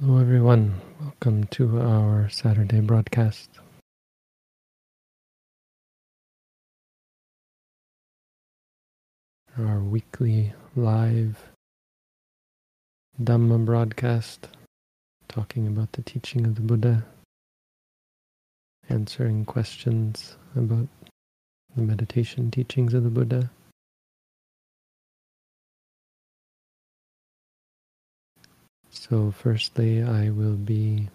Hello, everyone. Welcome to our Saturday broadcast. Our weekly live Dhamma broadcast talking about the teaching of the Buddha, answering questions about the meditation teachings of the Buddha. So firstly, I will be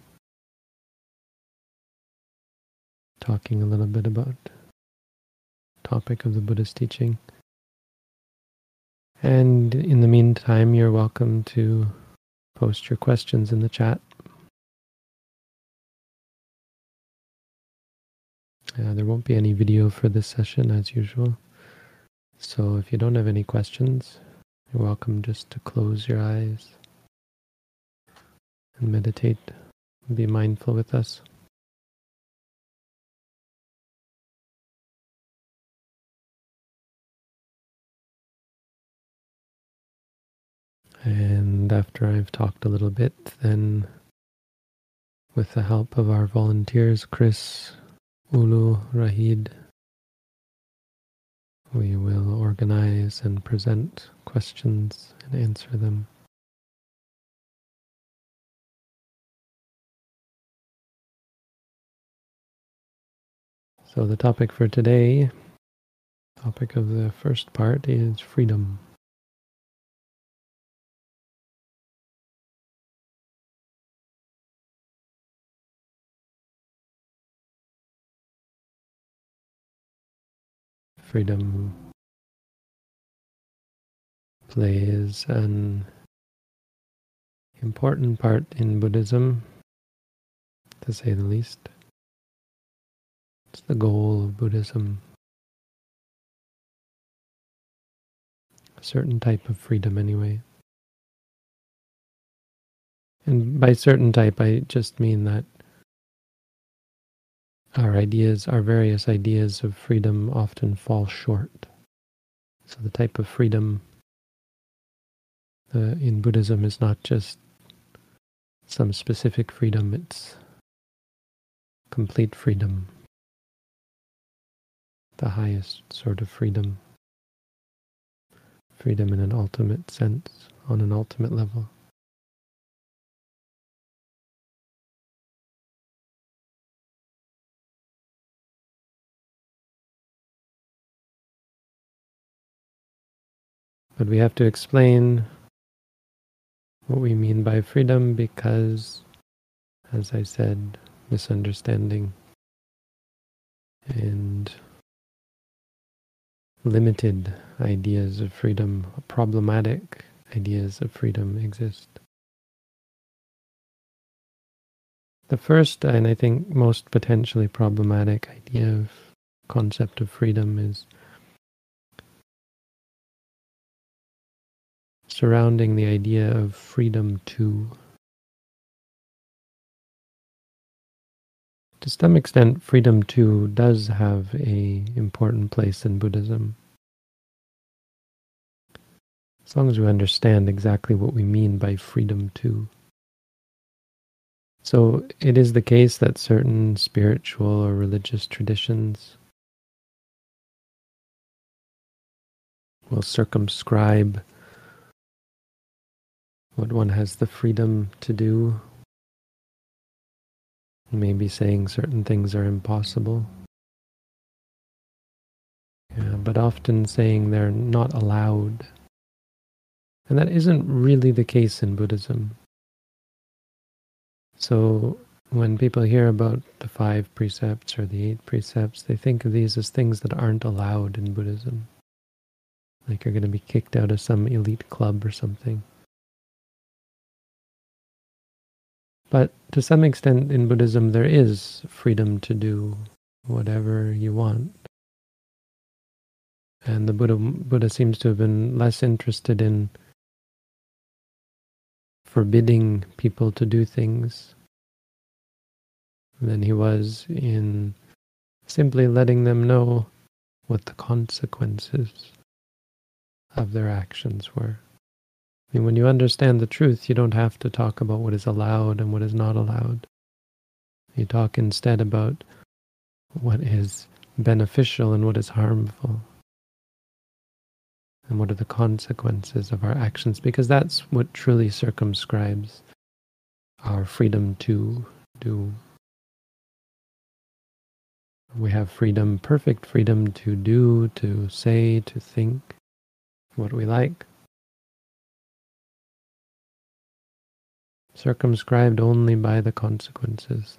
talking a little bit about topic of the Buddha's teaching. And in the meantime, you're welcome to post your questions in the chat. Uh, there won't be any video for this session as usual. So if you don't have any questions, you're welcome just to close your eyes and meditate, be mindful with us. And after I've talked a little bit, then with the help of our volunteers, Chris, Ulu, Rahid, we will organize and present questions and answer them. So the topic for today, topic of the first part is freedom. Freedom plays an important part in Buddhism, to say the least. It's the goal of Buddhism. A certain type of freedom, anyway. And by certain type, I just mean that our ideas, our various ideas of freedom often fall short. So the type of freedom uh, in Buddhism is not just some specific freedom, it's complete freedom the highest sort of freedom. Freedom in an ultimate sense, on an ultimate level. But we have to explain what we mean by freedom because, as I said, misunderstanding and limited ideas of freedom, problematic ideas of freedom exist. The first, and I think most potentially problematic idea of concept of freedom is surrounding the idea of freedom to to some extent, freedom too does have a important place in Buddhism. As long as we understand exactly what we mean by freedom too. So it is the case that certain spiritual or religious traditions will circumscribe what one has the freedom to do Maybe saying certain things are impossible. Yeah, but often saying they're not allowed. And that isn't really the case in Buddhism. So when people hear about the five precepts or the eight precepts, they think of these as things that aren't allowed in Buddhism. Like you're going to be kicked out of some elite club or something. But to some extent in Buddhism, there is freedom to do whatever you want. And the Buddha, Buddha seems to have been less interested in forbidding people to do things than he was in simply letting them know what the consequences of their actions were. Mean, when you understand the truth, you don't have to talk about what is allowed and what is not allowed. You talk instead about what is beneficial and what is harmful. And what are the consequences of our actions? Because that's what truly circumscribes our freedom to do. We have freedom, perfect freedom to do, to say, to think what we like. Circumscribed only by the consequences.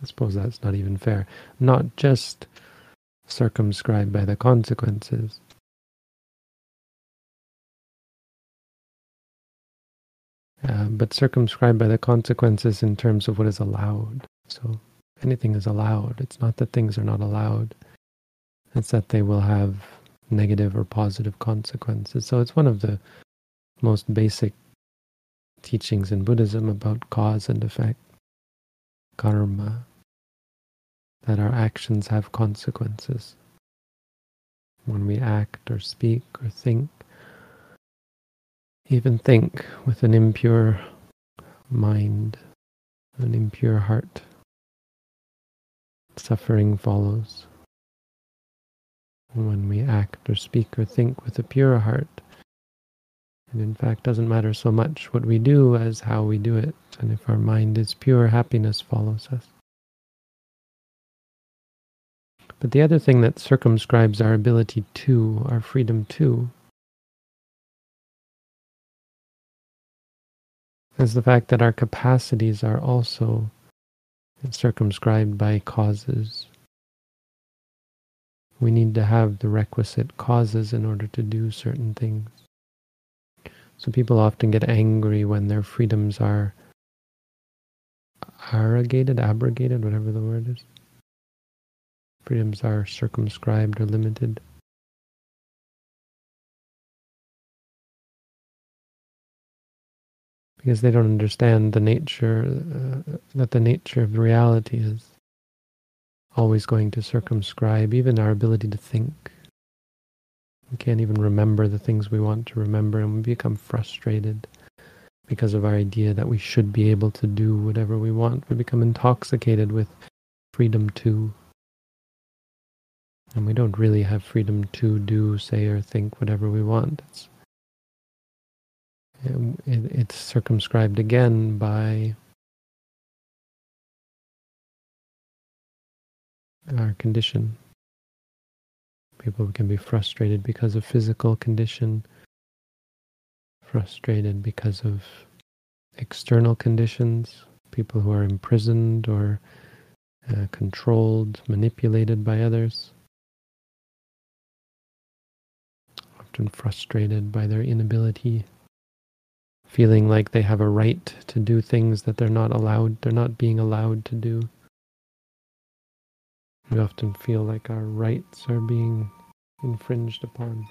I suppose that's not even fair. Not just circumscribed by the consequences. Uh, but circumscribed by the consequences in terms of what is allowed. So anything is allowed. It's not that things are not allowed. It's that they will have negative or positive consequences. So it's one of the most basic teachings in Buddhism about cause and effect, karma, that our actions have consequences. When we act or speak or think, even think with an impure mind, an impure heart, suffering follows. When we act or speak or think with a pure heart, it in fact doesn't matter so much what we do as how we do it. And if our mind is pure, happiness follows us. But the other thing that circumscribes our ability to, our freedom to, is the fact that our capacities are also circumscribed by causes. We need to have the requisite causes in order to do certain things. So people often get angry when their freedoms are arrogated, abrogated, whatever the word is. Freedoms are circumscribed or limited. Because they don't understand the nature, uh, that the nature of reality is always going to circumscribe even our ability to think. We can't even remember the things we want to remember, and we become frustrated because of our idea that we should be able to do whatever we want. We become intoxicated with freedom to. And we don't really have freedom to do, say, or think whatever we want. It's, um, it, it's circumscribed again by our condition. People can be frustrated because of physical condition, frustrated because of external conditions, people who are imprisoned or uh, controlled, manipulated by others. often frustrated by their inability, feeling like they have a right to do things that they're not allowed, they're not being allowed to do. We often feel like our rights are being infringed upon.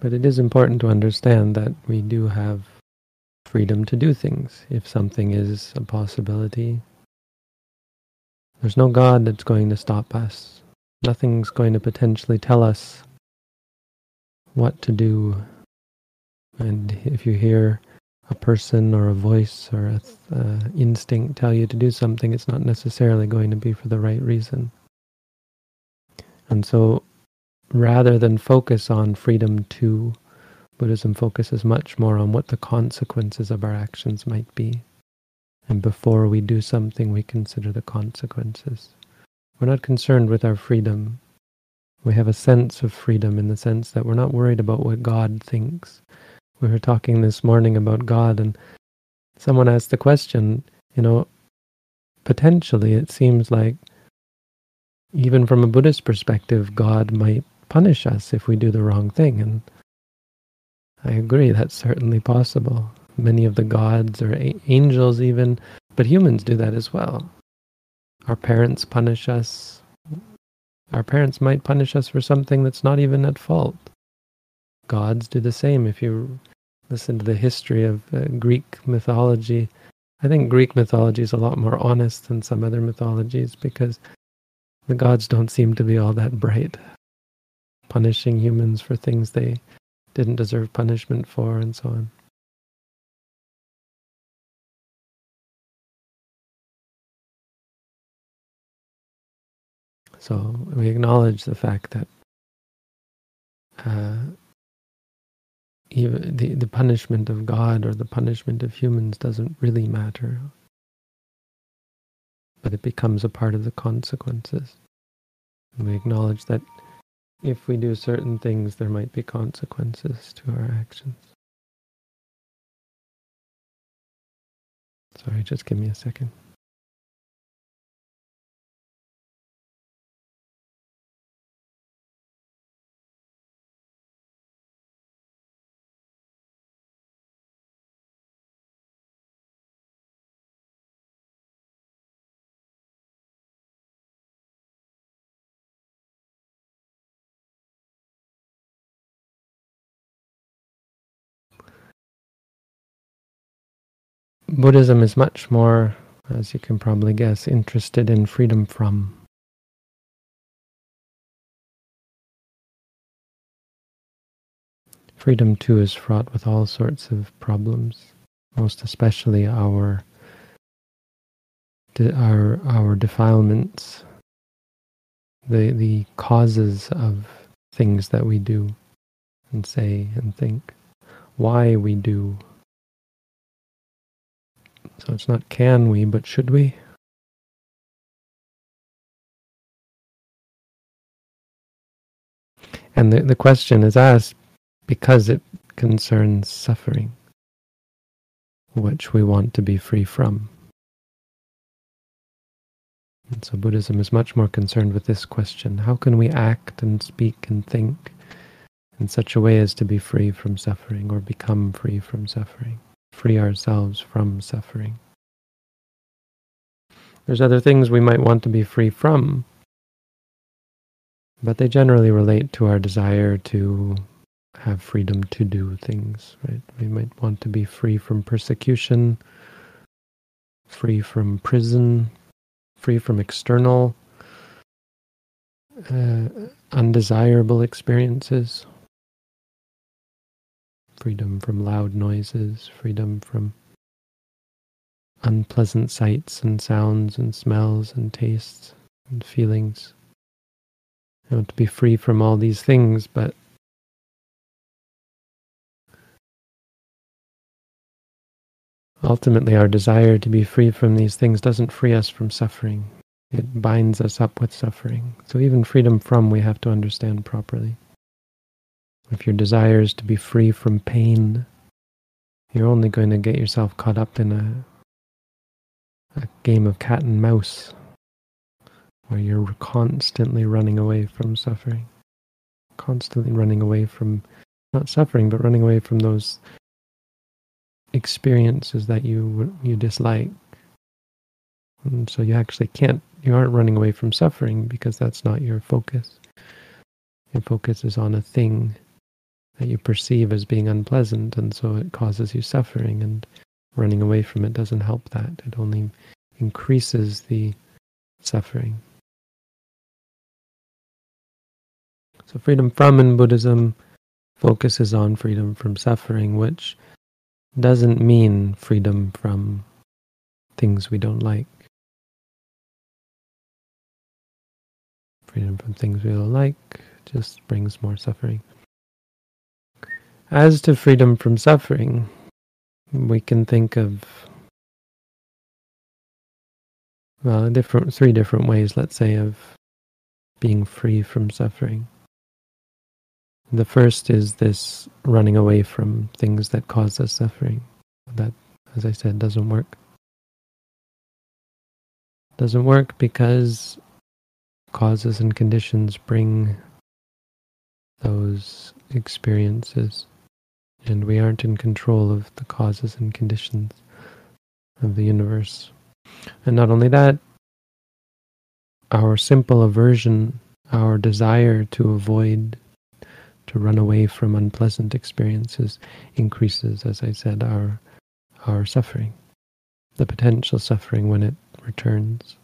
But it is important to understand that we do have freedom to do things. If something is a possibility, there's no God that's going to stop us. Nothing's going to potentially tell us what to do. And if you hear a person or a voice or a uh, instinct tell you to do something, it's not necessarily going to be for the right reason. And so rather than focus on freedom to, Buddhism focuses much more on what the consequences of our actions might be. And before we do something, we consider the consequences. We're not concerned with our freedom. We have a sense of freedom in the sense that we're not worried about what God thinks. We were talking this morning about God, and someone asked the question, you know, potentially it seems like even from a Buddhist perspective, God might punish us if we do the wrong thing. And I agree, that's certainly possible. Many of the gods or angels, even, but humans do that as well. Our parents punish us Our parents might punish us for something that's not even at fault. Gods do the same. If you listen to the history of uh, Greek mythology, I think Greek mythology is a lot more honest than some other mythologies because the gods don't seem to be all that bright, punishing humans for things they didn't deserve punishment for and so on. So we acknowledge the fact that uh, even the, the punishment of God or the punishment of humans doesn't really matter, but it becomes a part of the consequences. And we acknowledge that if we do certain things, there might be consequences to our actions. Sorry, just give me a second. Buddhism is much more, as you can probably guess, interested in freedom from. Freedom too is fraught with all sorts of problems, most especially our our our defilements, the the causes of things that we do and say and think, why we do so it's not can we, but should we? And the, the question is asked because it concerns suffering, which we want to be free from. And so Buddhism is much more concerned with this question how can we act and speak and think in such a way as to be free from suffering or become free from suffering? Free ourselves from suffering. There's other things we might want to be free from, but they generally relate to our desire to have freedom to do things, right? We might want to be free from persecution, free from prison, free from external uh, undesirable experiences freedom from loud noises, freedom from unpleasant sights and sounds and smells and tastes and feelings. I want to be free from all these things, but ultimately our desire to be free from these things doesn't free us from suffering. It binds us up with suffering. So even freedom from we have to understand properly. If your desire is to be free from pain, you're only going to get yourself caught up in a, a game of cat and mouse where you're constantly running away from suffering, constantly running away from not suffering, but running away from those experiences that you you dislike. And so you actually can't, you aren't running away from suffering because that's not your focus. Your focus is on a thing that you perceive as being unpleasant, and so it causes you suffering, and running away from it doesn't help that. It only increases the suffering. So, freedom from in Buddhism focuses on freedom from suffering, which doesn't mean freedom from things we don't like. Freedom from things we don't like just brings more suffering. As to freedom from suffering, we can think of well, different three different ways, let's say, of being free from suffering. The first is this running away from things that cause us suffering. That, as I said, doesn't work. Doesn't work because causes and conditions bring those experiences and we aren't in control of the causes and conditions of the universe. And not only that, our simple aversion our desire to avoid, to run away from unpleasant experiences increases, as I said, our, our suffering, the potential suffering when it returns.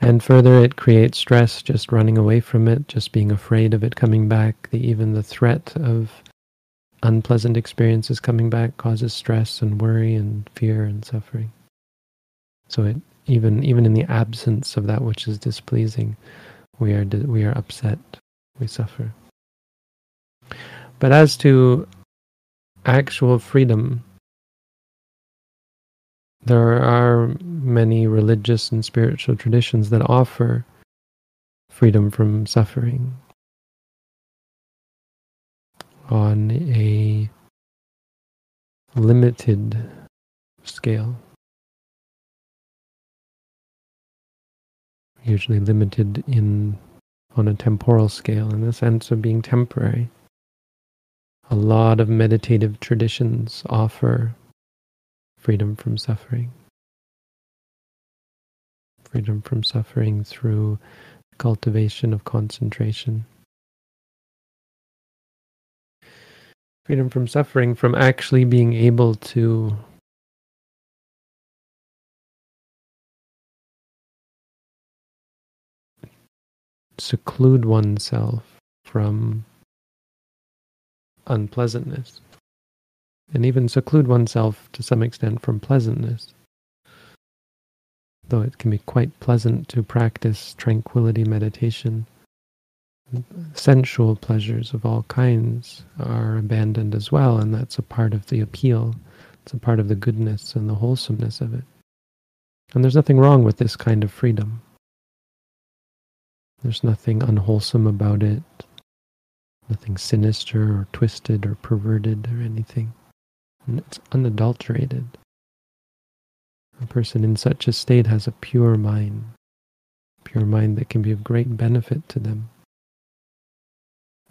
And further, it creates stress just running away from it, just being afraid of it coming back. The, even the threat of unpleasant experiences coming back causes stress and worry and fear and suffering. So it even even in the absence of that which is displeasing, we are we are upset, we suffer. But as to actual freedom, there are many religious and spiritual traditions that offer freedom from suffering on a limited scale. Usually limited in on a temporal scale in the sense of being temporary. A lot of meditative traditions offer freedom from suffering. Freedom from suffering through cultivation of concentration. Freedom from suffering, from actually being able to seclude oneself from unpleasantness, and even seclude oneself to some extent from pleasantness. Though it can be quite pleasant to practice tranquility meditation, sensual pleasures of all kinds are abandoned as well, and that's a part of the appeal. It's a part of the goodness and the wholesomeness of it. And there's nothing wrong with this kind of freedom. There's nothing unwholesome about it, nothing sinister or twisted or perverted or anything. And it's unadulterated. A person in such a state has a pure mind, pure mind that can be of great benefit to them.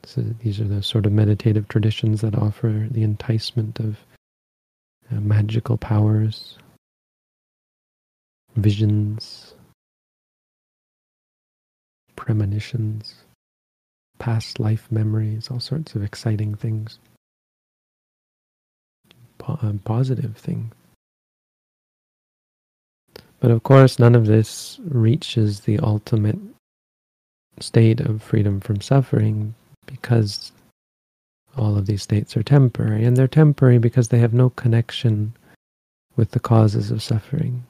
So these are the sort of meditative traditions that offer the enticement of uh, magical powers, visions, premonitions, past life memories, all sorts of exciting things, po- uh, positive things. But of course, none of this reaches the ultimate state of freedom from suffering because all of these states are temporary. And they're temporary because they have no connection with the causes of suffering.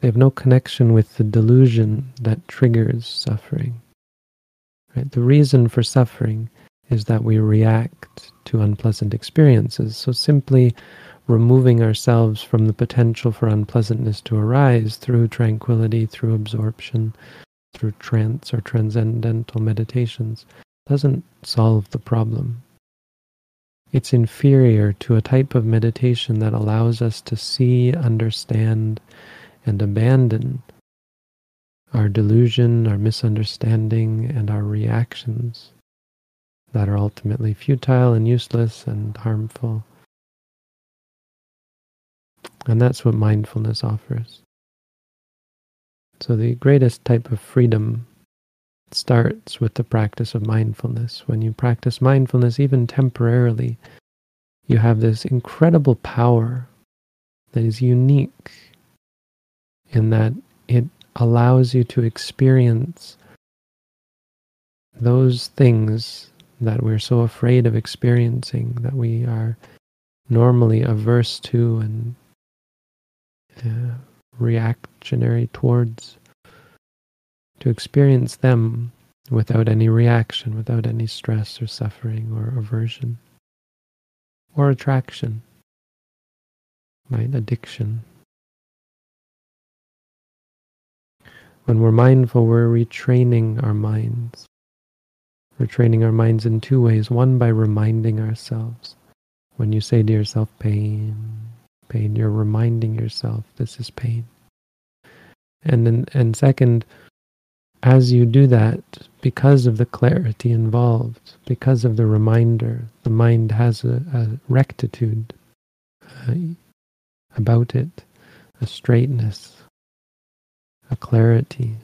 They have no connection with the delusion that triggers suffering. Right? The reason for suffering is that we react to unpleasant experiences. So simply removing ourselves from the potential for unpleasantness to arise through tranquility, through absorption, through trance or transcendental meditations doesn't solve the problem. It's inferior to a type of meditation that allows us to see, understand, and abandon our delusion, our misunderstanding, and our reactions that are ultimately futile and useless and harmful. And that's what mindfulness offers. So, the greatest type of freedom starts with the practice of mindfulness. When you practice mindfulness, even temporarily, you have this incredible power that is unique in that it allows you to experience those things that we're so afraid of experiencing, that we are normally averse to and uh, reactionary towards to experience them without any reaction, without any stress or suffering or aversion or attraction, right? Addiction. When we're mindful, we're retraining our minds. We're training our minds in two ways. One, by reminding ourselves. When you say to yourself, pain, pain, you're reminding yourself this is pain. And then, and second, as you do that, because of the clarity involved, because of the reminder, the mind has a, a rectitude uh, about it, a straightness, a clarity,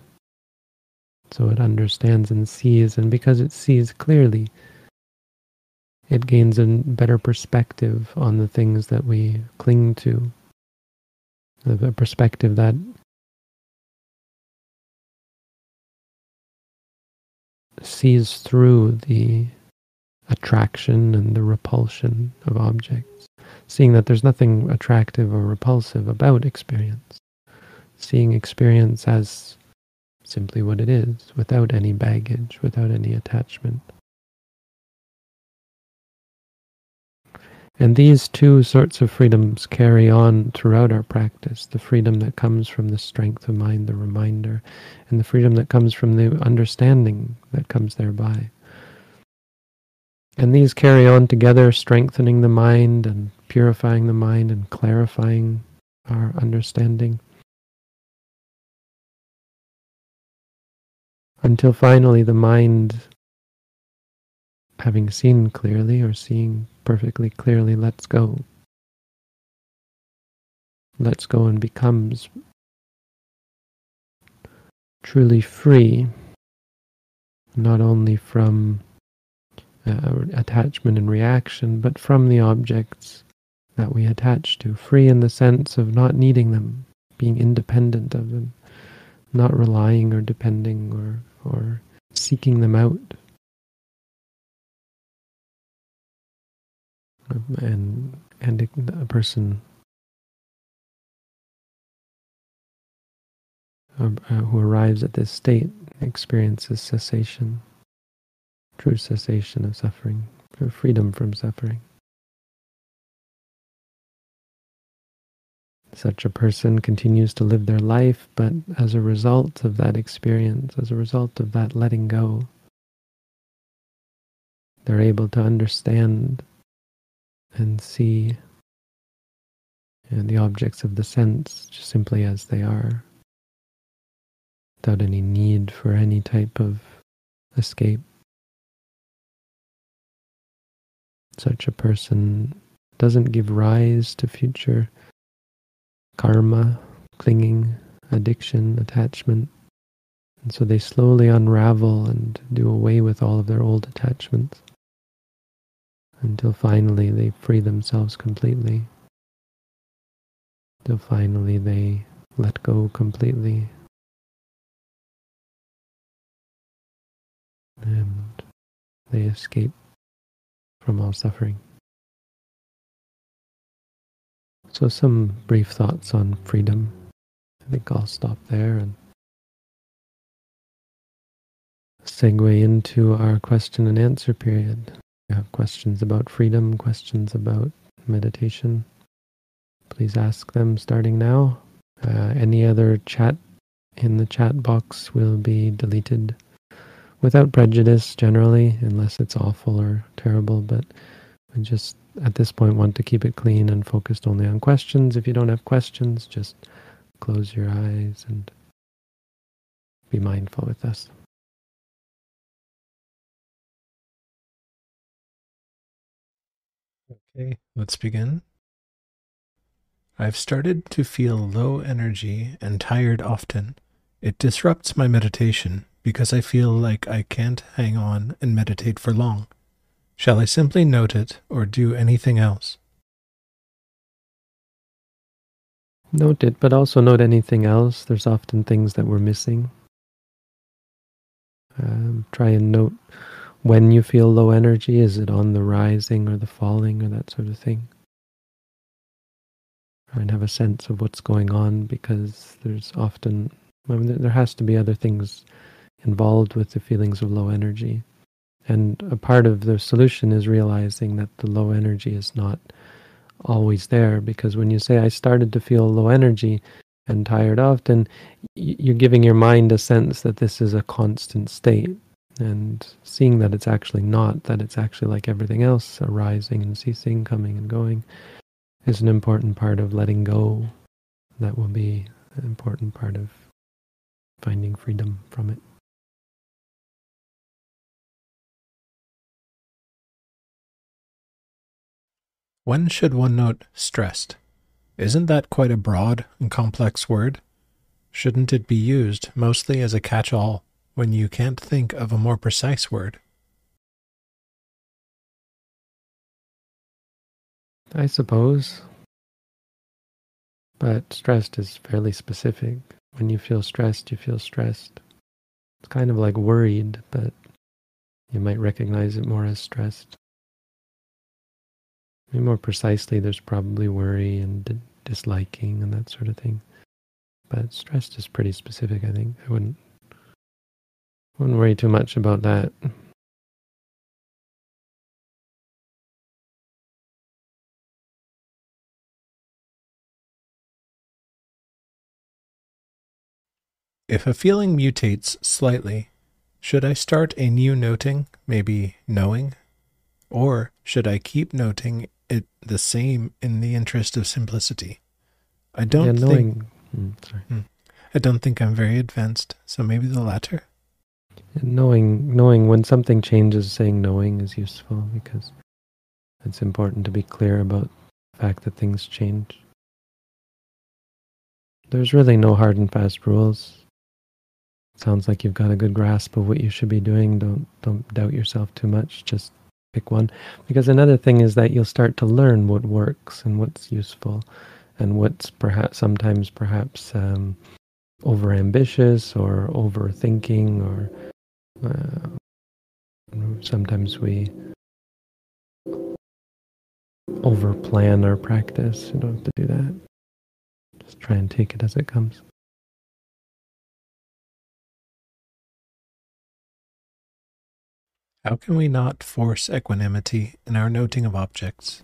So it understands and sees, and because it sees clearly, it gains a better perspective on the things that we cling to. The perspective that sees through the attraction and the repulsion of objects, seeing that there's nothing attractive or repulsive about experience, seeing experience as simply what it is, without any baggage, without any attachment. And these two sorts of freedoms carry on throughout our practice the freedom that comes from the strength of mind, the reminder, and the freedom that comes from the understanding that comes thereby. And these carry on together, strengthening the mind and purifying the mind and clarifying our understanding. Until finally the mind, having seen clearly or seeing perfectly clearly lets go. Lets go and becomes truly free, not only from uh, attachment and reaction, but from the objects that we attach to. Free in the sense of not needing them, being independent of them, not relying or depending or, or seeking them out. And and a person uh, who arrives at this state experiences cessation, true cessation of suffering, freedom from suffering. Such a person continues to live their life, but as a result of that experience, as a result of that letting go, they're able to understand and see the objects of the sense just simply as they are, without any need for any type of escape. Such a person doesn't give rise to future karma, clinging, addiction, attachment. And so they slowly unravel and do away with all of their old attachments until finally they free themselves completely. Till finally they let go completely. And they escape from all suffering. So, some brief thoughts on freedom. I think I'll stop there and segue into our question and answer period you have questions about freedom, questions about meditation, please ask them starting now. Uh, any other chat in the chat box will be deleted without prejudice generally, unless it's awful or terrible. But I just at this point want to keep it clean and focused only on questions. If you don't have questions, just close your eyes and be mindful with us. Okay, let's begin. I've started to feel low energy and tired often. It disrupts my meditation because I feel like I can't hang on and meditate for long. Shall I simply note it or do anything else? Note it, but also note anything else. There's often things that we're missing. Um, try and note when you feel low energy? Is it on the rising or the falling or that sort of thing? Try and have a sense of what's going on because there's often, I mean, there has to be other things involved with the feelings of low energy. And a part of the solution is realizing that the low energy is not always there because when you say, I started to feel low energy and tired often, you're giving your mind a sense that this is a constant state and seeing that it's actually not, that it's actually like everything else, arising and ceasing, coming and going, is an important part of letting go. That will be an important part of finding freedom from it. When should one note stressed? Isn't that quite a broad and complex word? Shouldn't it be used mostly as a catch all when you can't think of a more precise word? I suppose. But stressed is fairly specific. When you feel stressed, you feel stressed. It's kind of like worried, but you might recognize it more as stressed. Mean, more precisely, there's probably worry and disliking and that sort of thing. But stressed is pretty specific, I think. I wouldn't wouldn't worry too much about that. If a feeling mutates slightly, should I start a new noting, maybe knowing? Or should I keep noting it the same in the interest of simplicity? I don't yeah, knowing, think mm, sorry. Hmm. I don't think I'm very advanced, so maybe the latter. Knowing knowing when something changes, saying knowing is useful because it's important to be clear about the fact that things change. There's really no hard and fast rules sounds like you've got a good grasp of what you should be doing. Don't don't doubt yourself too much. Just pick one. Because another thing is that you'll start to learn what works and what's useful, and what's perhaps sometimes perhaps um, over ambitious or overthinking or uh, sometimes we over plan our practice. You don't have to do that. Just try and take it as it comes. How can we not force equanimity in our noting of objects?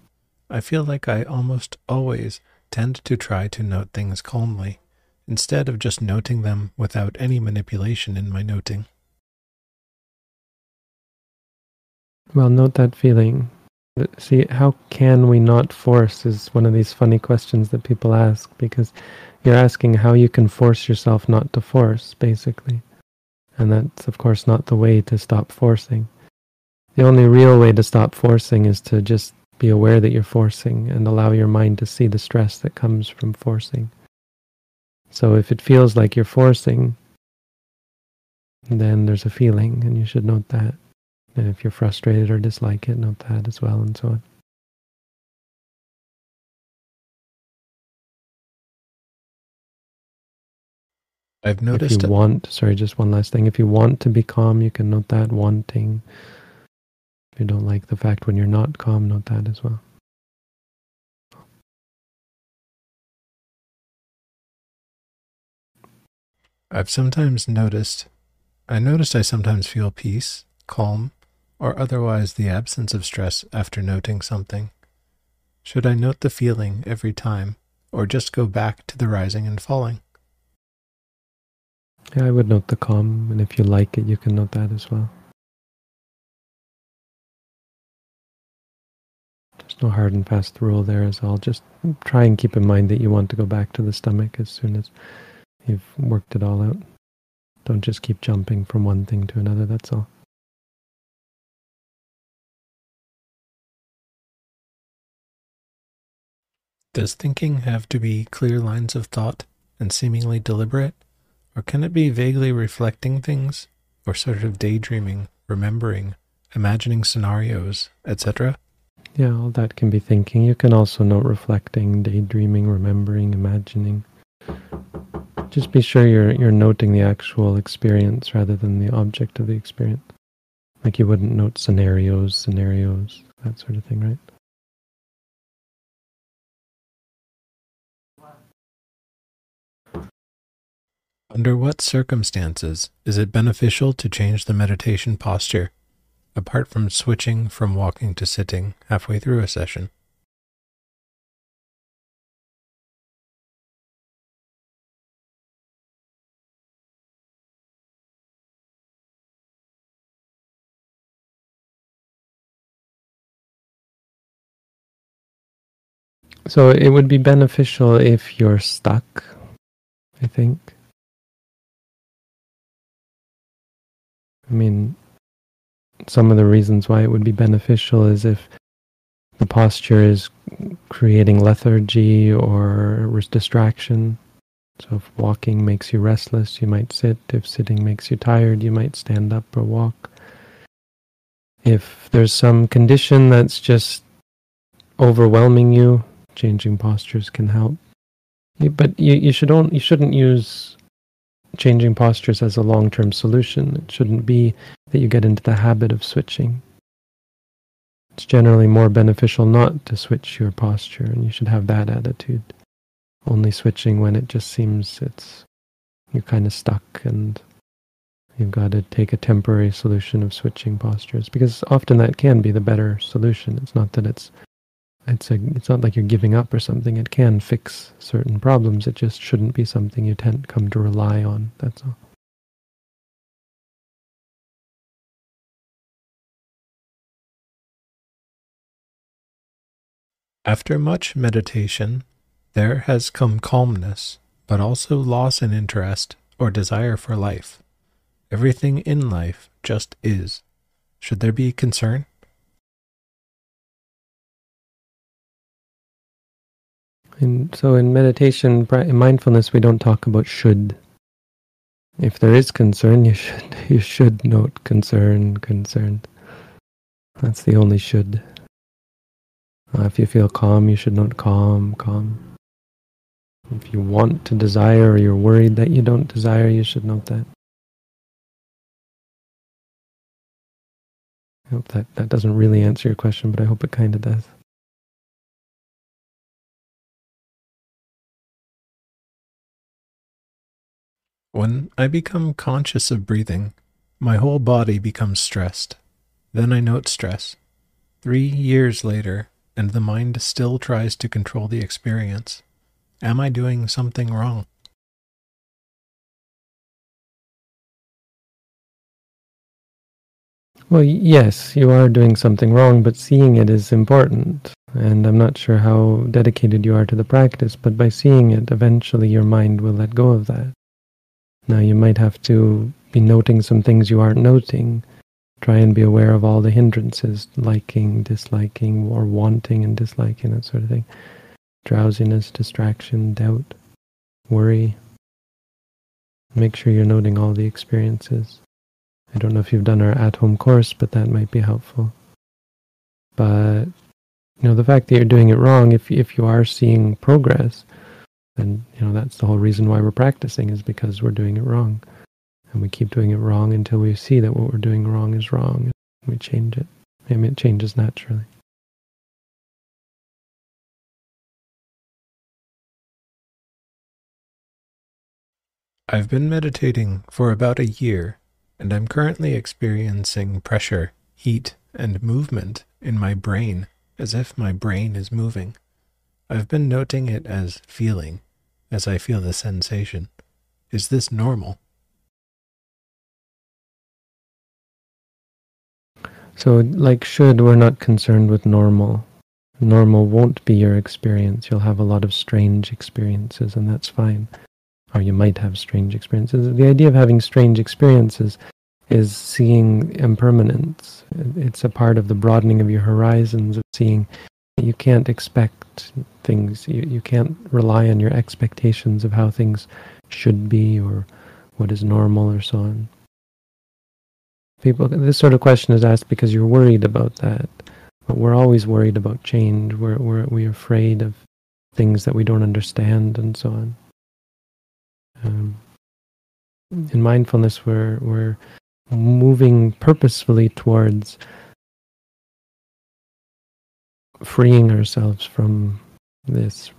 I feel like I almost always tend to try to note things calmly, instead of just noting them without any manipulation in my noting. Well, note that feeling. See, how can we not force is one of these funny questions that people ask because you're asking how you can force yourself not to force, basically. And that's, of course, not the way to stop forcing. The only real way to stop forcing is to just be aware that you're forcing and allow your mind to see the stress that comes from forcing. So if it feels like you're forcing, then there's a feeling and you should note that. And if you're frustrated or dislike it, note that as well and so on. I've noticed. If you want, sorry, just one last thing. If you want to be calm, you can note that wanting. If you don't like the fact when you're not calm, note that as well. I've sometimes noticed, I noticed I sometimes feel peace, calm, or otherwise the absence of stress after noting something. Should I note the feeling every time, or just go back to the rising and falling? Yeah, I would note the calm, and if you like it, you can note that as well. There's no hard and fast rule there as well. Just try and keep in mind that you want to go back to the stomach as soon as you've worked it all out. Don't just keep jumping from one thing to another, that's all. Does thinking have to be clear lines of thought and seemingly deliberate? Or can it be vaguely reflecting things, or sort of daydreaming, remembering, imagining scenarios, etc.? Yeah, all that can be thinking. You can also note reflecting, daydreaming, remembering, imagining. Just be sure you're you're noting the actual experience rather than the object of the experience. Like you wouldn't note scenarios, scenarios, that sort of thing, right? Under what circumstances is it beneficial to change the meditation posture apart from switching from walking to sitting halfway through a session. So it would be beneficial if you're stuck, I think. I mean, some of the reasons why it would be beneficial is if the posture is creating lethargy or distraction. So if walking makes you restless, you might sit. If sitting makes you tired, you might stand up or walk. If there's some condition that's just overwhelming you, changing postures can help. But you, you should you shouldn't use changing postures as a long-term solution. It shouldn't be that you get into the habit of switching. It's generally more beneficial not to switch your posture, and you should have that attitude. Only switching when it just seems it's you're kind of stuck and you've got to take a temporary solution of switching postures because often that can be the better solution. It's not that it's it's a it's not like you're giving up or something. It can fix certain problems. It just shouldn't be something you tend come to rely on. That's all. After much meditation, there has come calmness, but also loss in interest or desire for life. Everything in life just is. Should there be concern? And so in meditation, in mindfulness, we don't talk about should. If there is concern, you should you should note concern, concerned. That's the only should. Uh, if you feel calm, you should note calm, calm. If you want to desire or you're worried that you don't desire, you should note that. I hope that, that doesn't really answer your question, but I hope it kind of does. When I become conscious of breathing, my whole body becomes stressed. Then I note stress. Three years later, and the mind still tries to control the experience. Am I doing something wrong? Well, yes, you are doing something wrong, but seeing it is important. And I'm not sure how dedicated you are to the practice, but by seeing it, eventually your mind will let go of that. Now you might have to be noting some things you aren't noting. Try and be aware of all the hindrances, liking, disliking, or wanting and disliking, that sort of thing. Drowsiness, distraction, doubt, worry. Make sure you're noting all the experiences. I don't know if you've done our at-home course, but that might be helpful. But you know, the fact that you're doing it wrong, if if you are seeing progress, and you know that's the whole reason why we're practicing is because we're doing it wrong. And we keep doing it wrong until we see that what we're doing wrong is wrong. We change it. I mean, it changes naturally. I've been meditating for about a year, and I'm currently experiencing pressure, heat, and movement in my brain, as if my brain is moving. I've been noting it as feeling, as I feel the sensation. Is this normal? So, like should, we're not concerned with normal. Normal won't be your experience. You'll have a lot of strange experiences, and that's fine. Or you might have strange experiences. The idea of having strange experiences is seeing impermanence. It's a part of the broadening of your horizons, of seeing you can't expect things. You, you can't rely on your expectations of how things should be or what is normal or so on. People, this sort of question is asked because you're worried about that. But we're always worried about change. We're, we're, we're afraid of things that we don't understand and so on. Um, in mindfulness, we're, we're moving purposefully towards freeing ourselves from this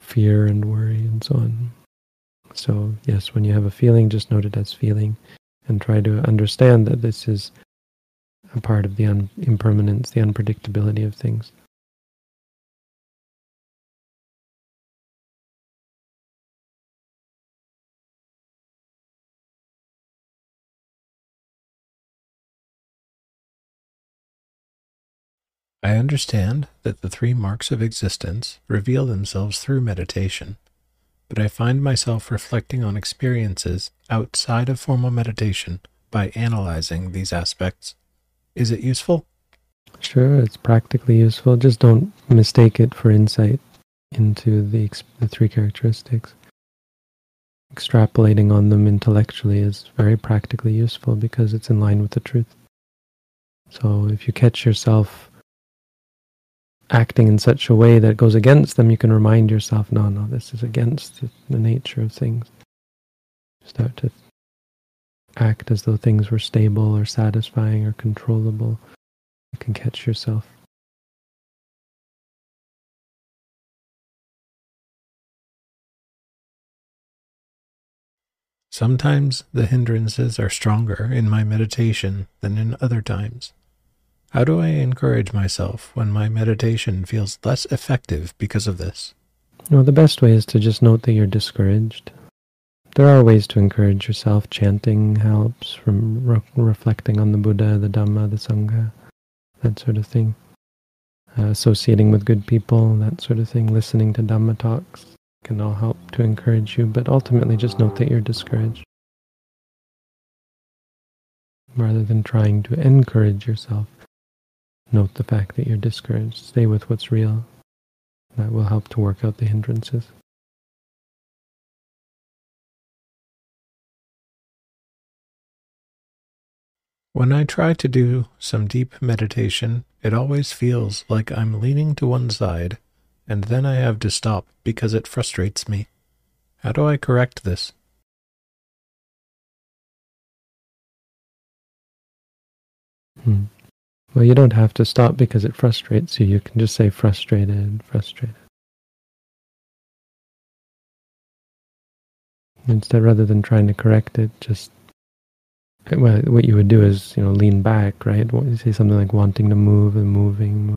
fear and worry and so on. So, yes, when you have a feeling, just note it as feeling and try to understand that this is a part of the un- impermanence, the unpredictability of things. I understand that the three marks of existence reveal themselves through meditation, but I find myself reflecting on experiences outside of formal meditation by analyzing these aspects. Is it useful? Sure, it's practically useful. Just don't mistake it for insight. into the, the three characteristics. Extrapolating on them intellectually is very practically useful because it's in line with the truth. So if you catch yourself acting in such a way that goes against them, you can remind yourself, no, no, this is against the nature of things. Start to act as though things were stable or satisfying or controllable. You can catch yourself. Sometimes the hindrances are stronger in my meditation than in other times. How do I encourage myself when my meditation feels less effective because of this? Well, the best way is to just note that you're discouraged. There are ways to encourage yourself. Chanting helps, from re- reflecting on the Buddha, the Dhamma, the Sangha, that sort of thing. Uh, associating with good people, that sort of thing. Listening to Dhamma talks can all help to encourage you, but ultimately just note that you're discouraged. Rather than trying to encourage yourself, Note the fact that you're discouraged. Stay with what's real. That will help to work out the hindrances. When I try to do some deep meditation, it always feels like I'm leaning to one side, and then I have to stop because it frustrates me. How do I correct this? Hmm. Well, you don't have to stop because it frustrates you. You can just say frustrated, frustrated. Instead, rather than trying to correct it, just well, what you would do is, you know, lean back, right? You say something like wanting to move and moving.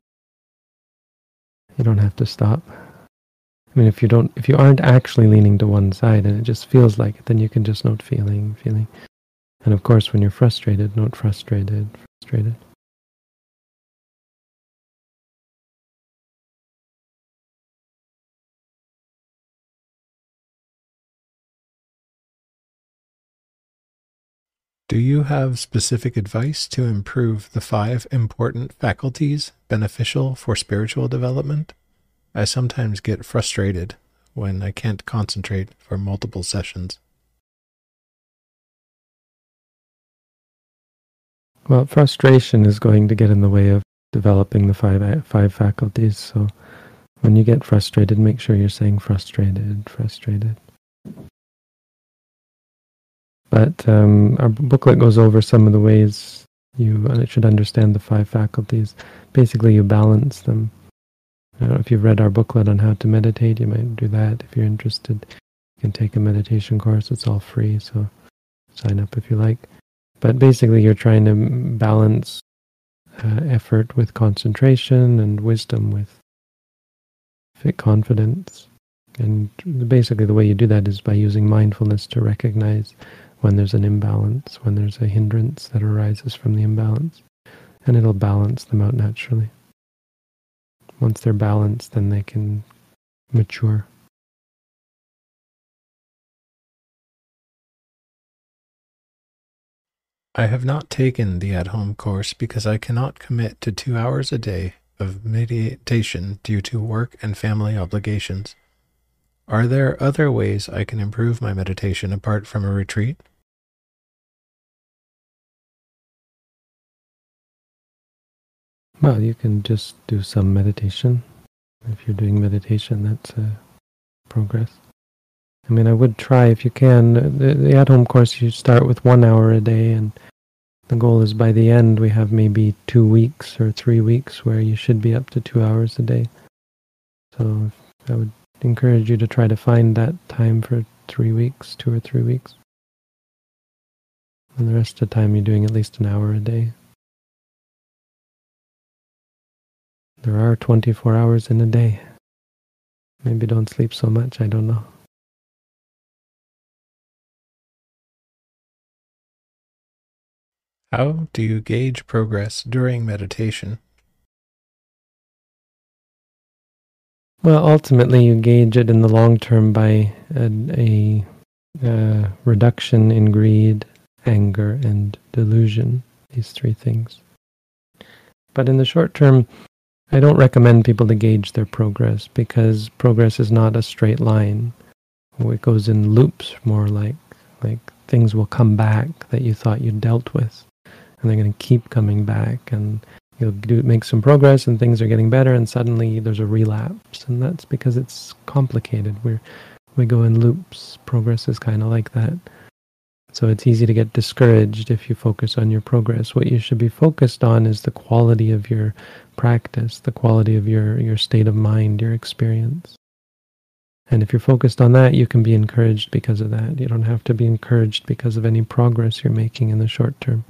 You don't have to stop. I mean, if you don't, if you aren't actually leaning to one side and it just feels like it, then you can just note feeling, feeling. And of course, when you're frustrated, note frustrated, frustrated. Do you have specific advice to improve the five important faculties beneficial for spiritual development? I sometimes get frustrated when I can't concentrate for multiple sessions. Well, frustration is going to get in the way of developing the five five faculties. So when you get frustrated, make sure you're saying frustrated, frustrated. But um, our booklet goes over some of the ways you should understand the five faculties. Basically, you balance them. I don't know if you've read our booklet on how to meditate, you might do that. If you're interested, you can take a meditation course. It's all free, so sign up if you like. But basically, you're trying to balance uh, effort with concentration and wisdom with fit confidence. And basically, the way you do that is by using mindfulness to recognize when there's an imbalance, when there's a hindrance that arises from the imbalance, and it'll balance them out naturally. Once they're balanced, then they can mature. I have not taken the at home course because I cannot commit to two hours a day of meditation due to work and family obligations. Are there other ways I can improve my meditation apart from a retreat? Well, you can just do some meditation. If you're doing meditation, that's a progress. I mean, I would try if you can. The, the at-home course, you start with one hour a day, and the goal is by the end we have maybe two weeks or three weeks where you should be up to two hours a day. So I would encourage you to try to find that time for three weeks, two or three weeks. And the rest of the time you're doing at least an hour a day. There are 24 hours in a day. Maybe don't sleep so much, I don't know. How do you gauge progress during meditation? Well, ultimately, you gauge it in the long term by a, a, a reduction in greed, anger, and delusion, these three things. But in the short term, I don't recommend people to gauge their progress because progress is not a straight line. It goes in loops more like like things will come back that you thought you dealt with and they're going to keep coming back and you'll do, make some progress and things are getting better and suddenly there's a relapse and that's because it's complicated. We're we go in loops. Progress is kind of like that so it's easy to get discouraged if you focus on your progress. What you should be focused on is the quality of your practice the quality of your your state of mind your experience. And if you're focused on that you can be encouraged because of that. You don't have to be encouraged because of any progress you're making in the short term.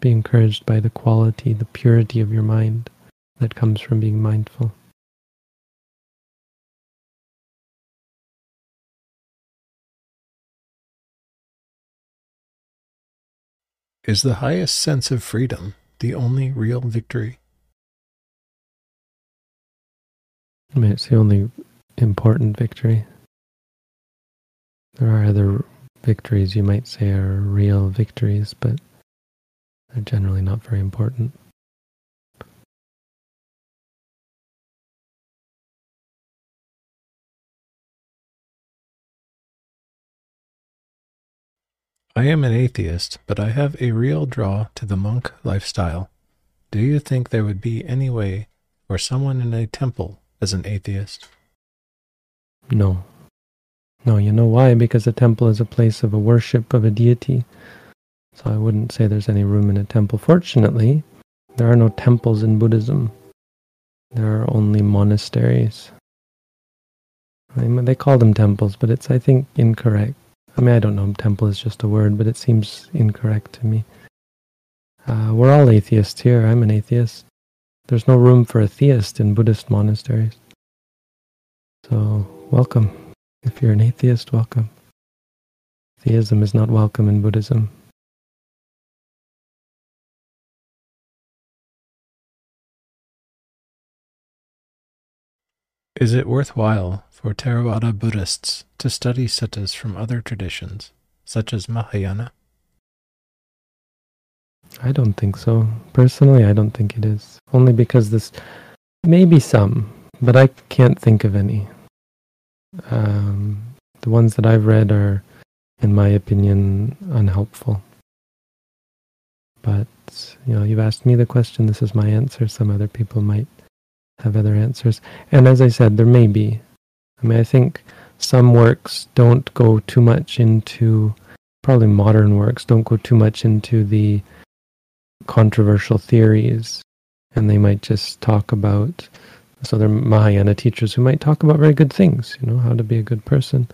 Be encouraged by the quality, the purity of your mind that comes from being mindful. Is the highest sense of freedom the only real victory? I mean, it's the only important victory. There are other victories you might say are real victories, but they're generally not very important. I am an atheist, but I have a real draw to the monk lifestyle. Do you think there would be any way for someone in a temple as an atheist? No. No, you know why? Because a temple is a place of a worship of a deity. So I wouldn't say there's any room in a temple. Fortunately, there are no temples in Buddhism. There are only monasteries. I mean, they call them temples, but it's, I think, incorrect. I mean, I don't know, temple is just a word, but it seems incorrect to me. Uh, we're all atheists here. I'm an atheist. There's no room for a theist in Buddhist monasteries. So, welcome. If you're an atheist, welcome. Theism is not welcome in Buddhism. Is it worthwhile for Theravada Buddhists to study suttas from other traditions, such as Mahayana? I don't think so. Personally, I don't think it is. Only because this, maybe some, but I can't think of any. Um, the ones that I've read are, in my opinion, unhelpful. But, you know, you've asked me the question, this is my answer. Some other people might have other answers. And as I said, there may be. I mean, I think some works don't go too much into, probably modern works, don't go too much into the controversial theories. And they might just talk about, so they're Mahayana teachers who might talk about very good things, you know, how to be a good person.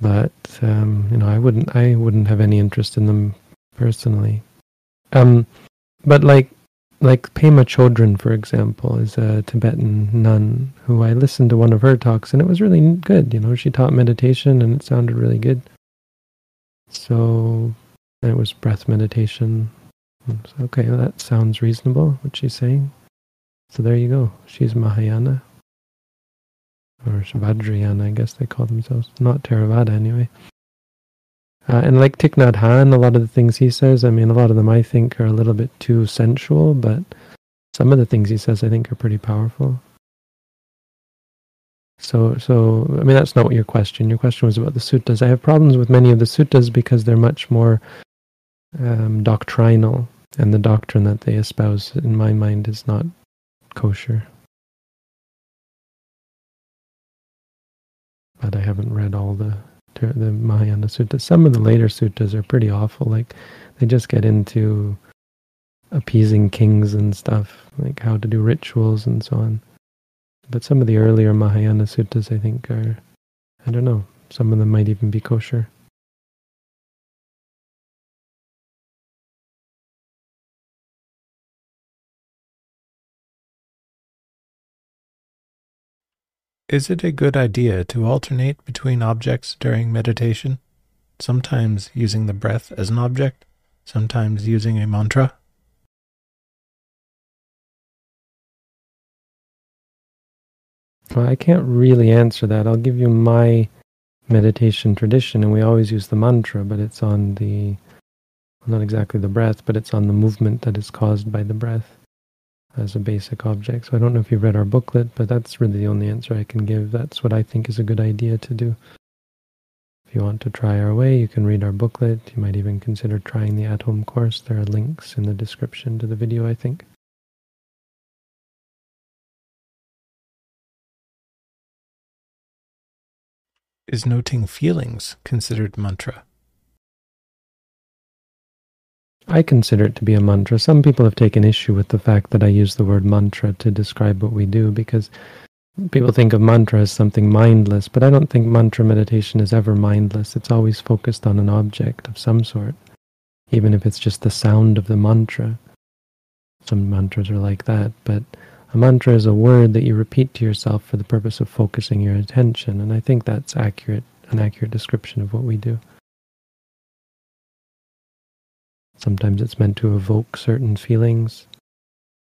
But, um, you know, I wouldn't, I wouldn't have any interest in them personally. Um, but like like Pema Chodron, for example, is a Tibetan nun who I listened to one of her talks and it was really good. You know, she taught meditation and it sounded really good. So it was breath meditation. Okay, that sounds reasonable, what she's saying. So there you go. She's Mahayana. Or Vajrayana, I guess they call themselves. Not Theravada, anyway. Uh, and like Thich Nhat Hanh, a lot of the things he says, I mean, a lot of them I think are a little bit too sensual, but some of the things he says I think are pretty powerful. So, so I mean, that's not what your question. Your question was about the suttas. I have problems with many of the suttas because they're much more um, doctrinal, and the doctrine that they espouse, in my mind, is not kosher. But I haven't read all the the Mahayana Sutta. Some of the later suttas are pretty awful. Like they just get into appeasing kings and stuff, like how to do rituals and so on. But some of the earlier Mahayana suttas, I think, are I don't know. Some of them might even be kosher. Is it a good idea to alternate between objects during meditation? Sometimes using the breath as an object, sometimes using a mantra? Well, I can't really answer that. I'll give you my meditation tradition, and we always use the mantra, but it's on the, not exactly the breath, but it's on the movement that is caused by the breath. As a basic object. So I don't know if you've read our booklet, but that's really the only answer I can give. That's what I think is a good idea to do. If you want to try our way, you can read our booklet. You might even consider trying the at-home course. There are links in the description to the video, I think. Is noting feelings considered mantra? I consider it to be a mantra. Some people have taken issue with the fact that I use the word mantra to describe what we do because people think of mantra as something mindless, but I don't think mantra meditation is ever mindless. It's always focused on an object of some sort, even if it's just the sound of the mantra. Some mantras are like that, but a mantra is a word that you repeat to yourself for the purpose of focusing your attention, and I think that's accurate, an accurate description of what we do. Sometimes it's meant to evoke certain feelings.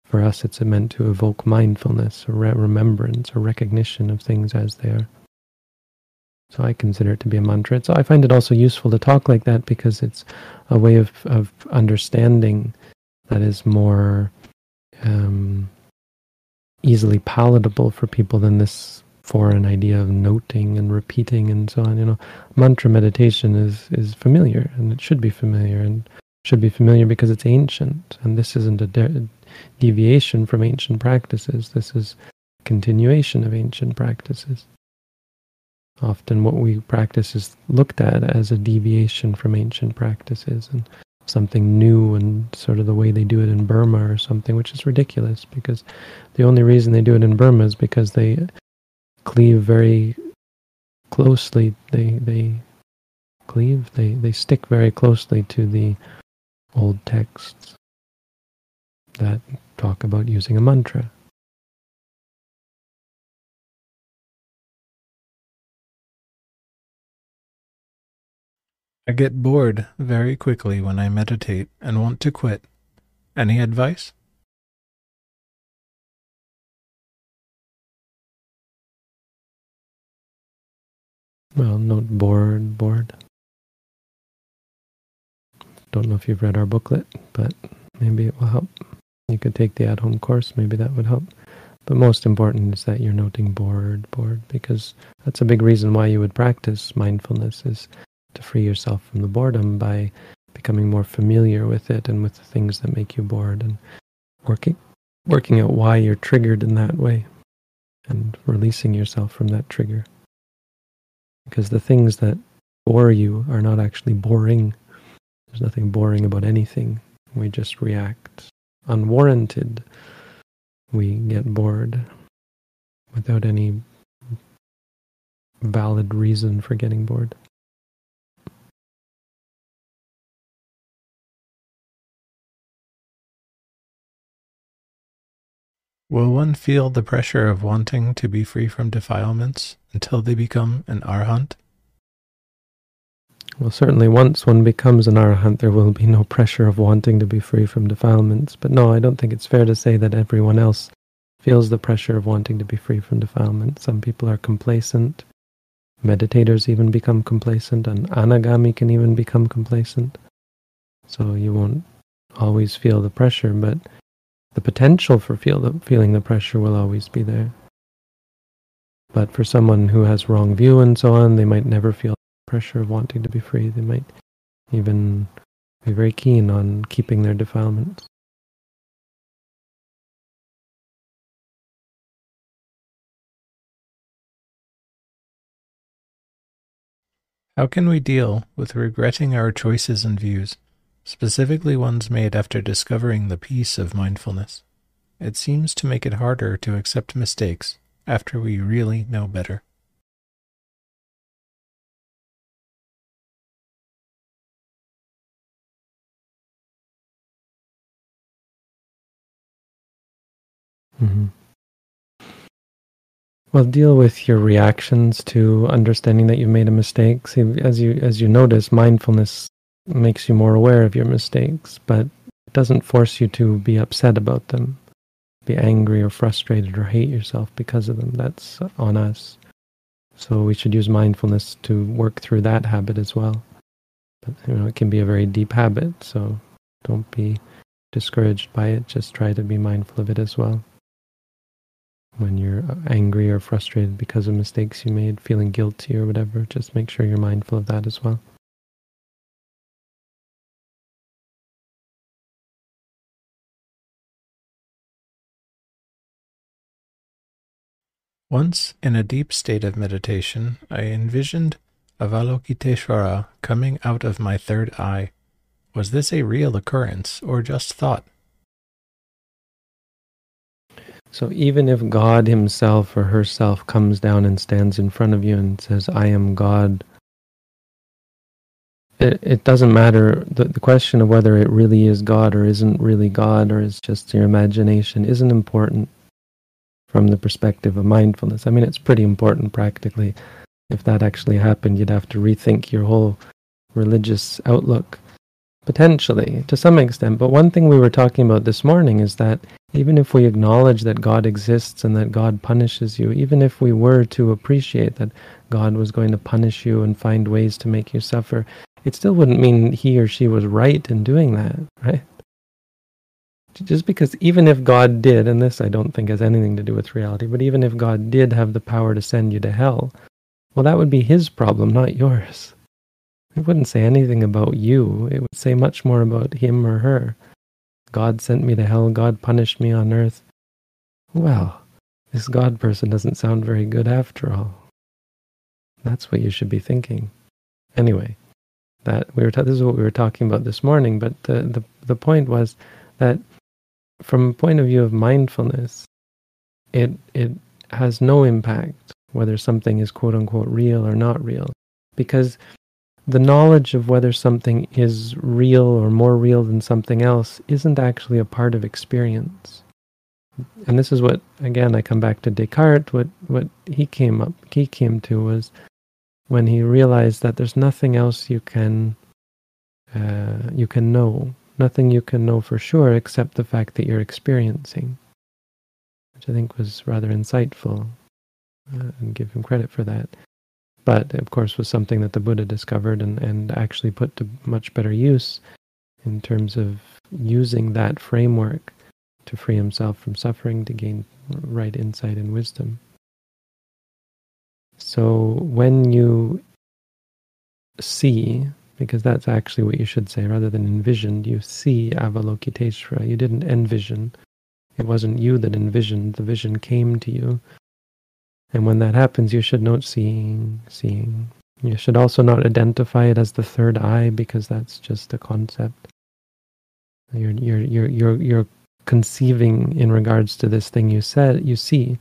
For us, it's meant to evoke mindfulness or re- remembrance or recognition of things as they are. So I consider it to be a mantra. So I find it also useful to talk like that because it's a way of, of understanding that is more um, easily palatable for people than this foreign idea of noting and repeating and so on. You know, mantra meditation is is familiar and it should be familiar and should be familiar because it's ancient, and this isn't a de- deviation from ancient practices. This is continuation of ancient practices. Often, what we practice is looked at as a deviation from ancient practices and something new, and sort of the way they do it in Burma or something, which is ridiculous because the only reason they do it in Burma is because they cleave very closely. They they cleave. They they stick very closely to the old texts that talk about using a mantra. I get bored very quickly when I meditate and want to quit. Any advice? Well, not bored, bored. Don't know if you've read our booklet, but maybe it will help. You could take the at-home course, maybe that would help. But most important is that you're noting bored, bored, because that's a big reason why you would practice mindfulness is to free yourself from the boredom by becoming more familiar with it and with the things that make you bored and working working out why you're triggered in that way and releasing yourself from that trigger. Because the things that bore you are not actually boring. There's nothing boring about anything. We just react unwarranted. We get bored without any valid reason for getting bored. Will one feel the pressure of wanting to be free from defilements until they become an arhat? Well, certainly once one becomes an arahant, there will be no pressure of wanting to be free from defilements. But no, I don't think it's fair to say that everyone else feels the pressure of wanting to be free from defilement. Some people are complacent. Meditators even become complacent, and anagami can even become complacent. So you won't always feel the pressure, but the potential for feel the, feeling the pressure will always be there. But for someone who has wrong view and so on, they might never feel pressure of wanting to be free. They might even be very keen on keeping their defilements. How can we deal with regretting our choices and views, specifically ones made after discovering the peace of mindfulness? It seems to make it harder to accept mistakes after we really know better. Mm-hmm. Well, deal with your reactions to understanding that you made a mistake. See, as you as you notice, mindfulness makes you more aware of your mistakes, but it doesn't force you to be upset about them, be angry or frustrated or hate yourself because of them. That's on us. So we should use mindfulness to work through that habit as well. But you know, it can be a very deep habit, so don't be discouraged by it, just try to be mindful of it as well. When you're uh, angry or frustrated because of mistakes you made, feeling guilty or whatever, just make sure you're mindful of that as well. Once, in a deep state of meditation, I envisioned Avalokiteshvara coming out of my third eye. Was this a real occurrence or just thought? So even if God himself or herself comes down and stands in front of you and says, I am God, it, it doesn't matter. The, the question of whether it really is God or isn't really God or is just your imagination isn't important from the perspective of mindfulness. I mean, it's pretty important practically. If that actually happened, you'd have to rethink your whole religious outlook, potentially, to some extent. But one thing we were talking about this morning is that even if we acknowledge that God exists and that God punishes you, even if we were to appreciate that God was going to punish you and find ways to make you suffer, it still wouldn't mean he or she was right in doing that, right? just because even if God did, and this I don't think has anything to do with reality, but even if God did have the power to send you to hell, well, that would be his problem, not yours. It wouldn't say anything about you. It would say much more about him or her. God sent me to hell. God punished me on earth. Well, this God person doesn't sound very good after all. That's what you should be thinking. Anyway, that we were ta- this is what we were talking about this morning. But the the the point was that from a point of view of mindfulness, it it has no impact whether something is quote unquote real or not real, because the knowledge of whether something is real or more real than something else isn't actually a part of experience. And this is what again I come back to Descartes. What what he came up he came to was when he realized that there's nothing else you can uh, you can know nothing you can know for sure except the fact that you're experiencing, which I think was rather insightful, uh, and give him credit for that. But of course, was something that the Buddha discovered and, and actually put to much better use in terms of using that framework to free himself from suffering, to gain right insight and wisdom. So when you see because that's actually what you should say rather than envisioned. You see Avalokiteshvara. You didn't envision. It wasn't you that envisioned. The vision came to you. And when that happens, you should note seeing, seeing. You should also not identify it as the third eye because that's just a concept. You're, you're, you're, you're, you're conceiving in regards to this thing you said, you see.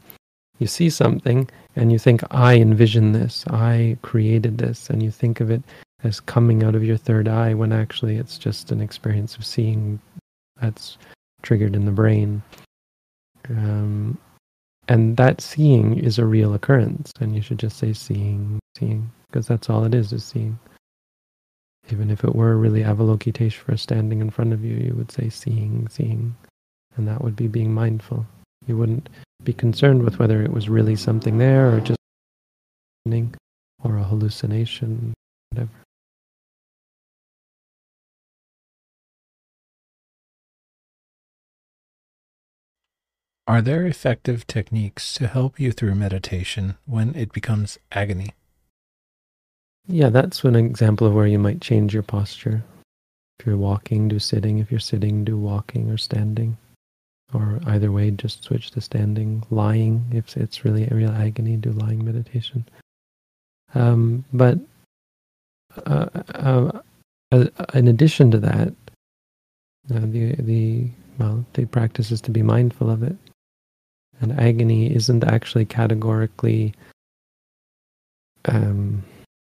You see something and you think, I envision this, I created this, and you think of it as coming out of your third eye when actually it's just an experience of seeing that's triggered in the brain. Um, and that seeing is a real occurrence, and you should just say seeing, seeing, because that's all it is, is seeing. Even if it were really Avalokiteshvara standing in front of you, you would say seeing, seeing, and that would be being mindful. You wouldn't be concerned with whether it was really something there or just or a hallucination, whatever. Are there effective techniques to help you through meditation when it becomes agony? Yeah, that's an example of where you might change your posture. If you're walking, do sitting. If you're sitting, do walking or standing. Or either way, just switch to standing. Lying, if it's really a real agony, do lying meditation. Um, but uh, uh, uh, in addition to that, uh, the the well, the practice is to be mindful of it. And agony isn't actually categorically um,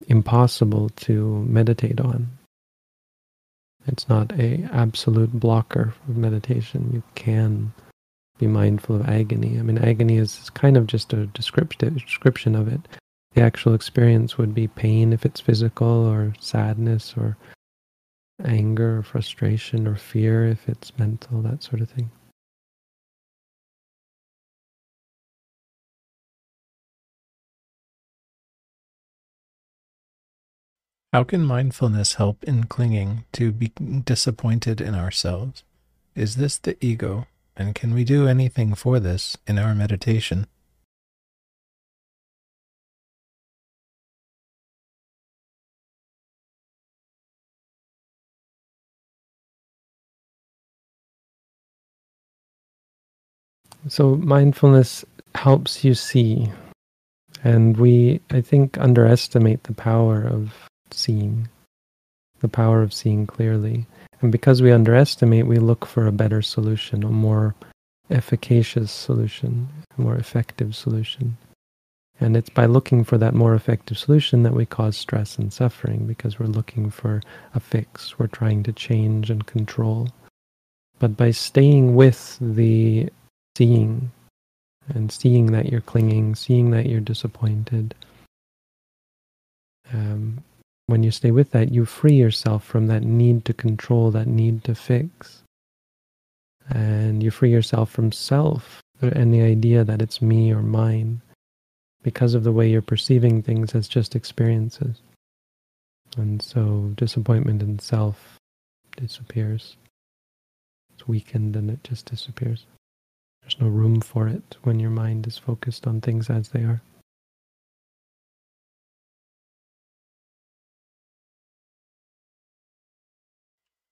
impossible to meditate on. It's not a absolute blocker of meditation. You can be mindful of agony. I mean, agony is kind of just a description of it. The actual experience would be pain if it's physical, or sadness, or anger, or frustration, or fear if it's mental, that sort of thing. How can mindfulness help in clinging to being disappointed in ourselves? Is this the ego, and can we do anything for this in our meditation? So mindfulness helps you see. And we, I think, underestimate the power of seeing, the power of seeing clearly. And because we underestimate, we look for a better solution, a more efficacious solution, a more effective solution. And it's by looking for that more effective solution that we cause stress and suffering because we're looking for a fix. We're trying to change and control. But by staying with the seeing and seeing that you're clinging, seeing that you're disappointed. Um, when you stay with that, you free yourself from that need to control, that need to fix. And you free yourself from self and the idea that it's me or mine because of the way you're perceiving things as just experiences. And so disappointment in self disappears. It's weakened and it just disappears. There's no room for it when your mind is focused on things as they are.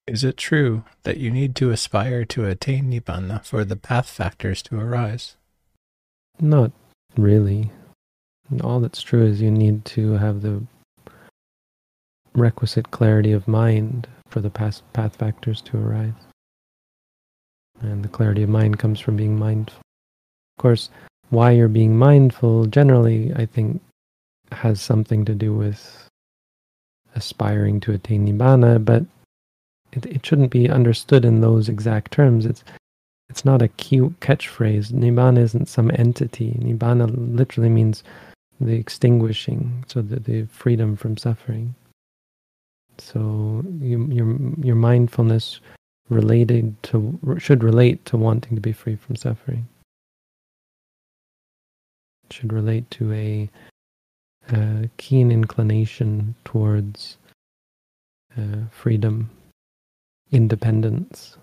Is it true that you need to aspire to attain Nibbana for the path factors to arise? Not really. All that's true is you need to have the requisite clarity of mind for the path factors to arise. And the clarity of mind comes from being mindful. Of course, why you're being mindful generally, I think, has something to do with aspiring to attain nibbana, but it, it shouldn't be understood in those exact terms. It's it's not a cute catchphrase. Nibbana isn't some entity. Nibbana literally means the extinguishing, so the, the freedom from suffering. So you, your your mindfulness related to should relate to wanting to be free from suffering. It should relate to a, a keen inclination towards uh, freedom, independence.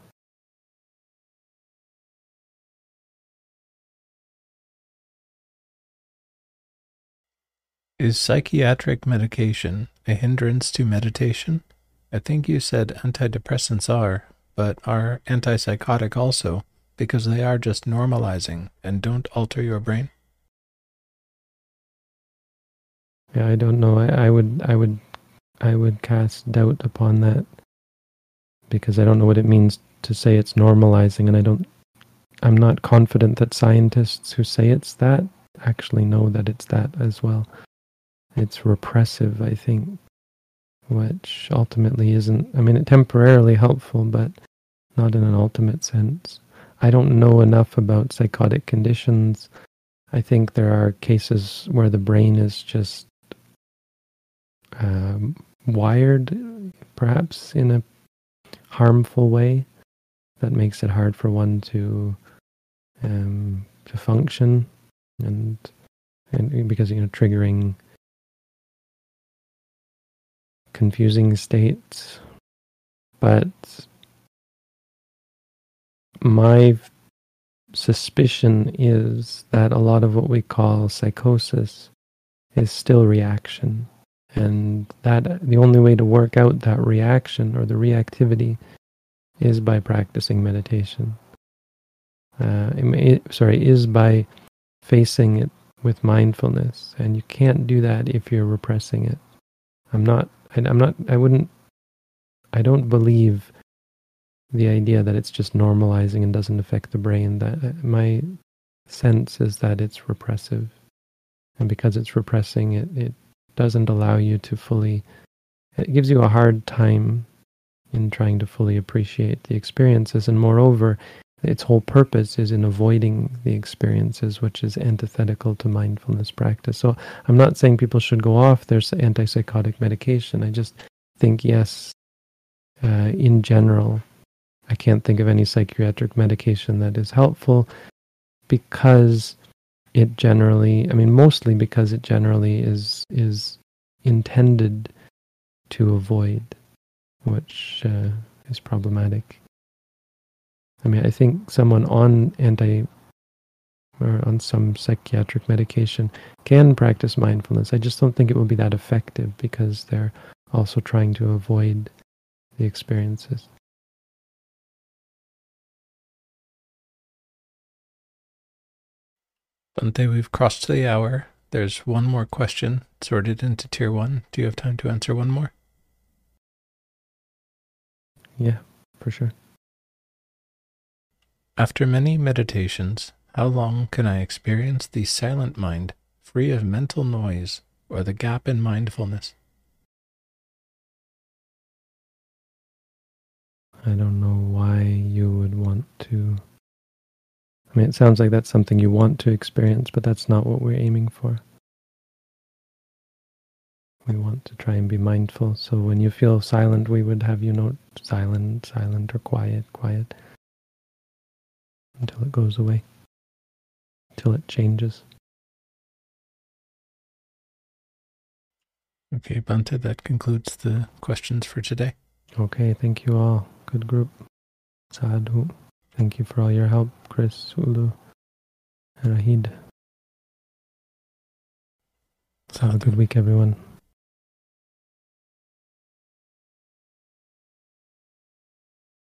Is psychiatric medication a hindrance to meditation? I think you said antidepressants are, but are antipsychotic also because they are just normalizing and don't alter your brain? Yeah, I don't know. I, I would I would I would cast doubt upon that because I don't know what it means to say it's normalizing and I don't I'm not confident that scientists who say it's that actually know that it's that as well. It's repressive, I think, which ultimately isn't I mean it temporarily helpful, but not in an ultimate sense. I don't know enough about psychotic conditions. I think there are cases where the brain is just um, wired, perhaps in a harmful way, that makes it hard for one to um, to function, and and because you know triggering confusing states, but my suspicion is that a lot of what we call psychosis is still reaction. And that the only way to work out that reaction or the reactivity is by practicing meditation. Uh, it, sorry, is by facing it with mindfulness, and you can't do that if you're repressing it. I'm not. I'm not. I wouldn't. I don't believe the idea that it's just normalizing and doesn't affect the brain. That uh, my sense is that it's repressive, and because it's repressing, it it doesn't allow you to fully. It gives you a hard time in trying to fully appreciate the experiences, and moreover, its whole purpose is in avoiding the experiences, which is antithetical to mindfulness practice. So I'm not saying people should go off their antipsychotic medication. I just think yes, uh, in general, I can't think of any psychiatric medication that is helpful because it generally, I mean, mostly because it generally is is intended to avoid, which uh, is problematic. I mean, I think someone on anti or on some psychiatric medication can practice mindfulness. I just don't think it will be that effective because they're also trying to avoid the experiences. Bhante, we've crossed the hour. There's one more question sorted into tier one. Do you have time to answer one more? Yeah, for sure. After many meditations, how long can I experience the silent mind, free of mental noise or the gap in mindfulness? I don't know why you would want to. I mean, it sounds like that's something you want to experience, but that's not what we're aiming for. We want to try and be mindful. So when you feel silent, we would have you note silent, silent, or quiet, quiet until it goes away, until it changes. Okay, Bhante, that concludes the questions for today. Okay, thank you all. Good group. Sadhu. Thank you for all your help, Chris, Ulu, and Rahid. Have a good week, everyone.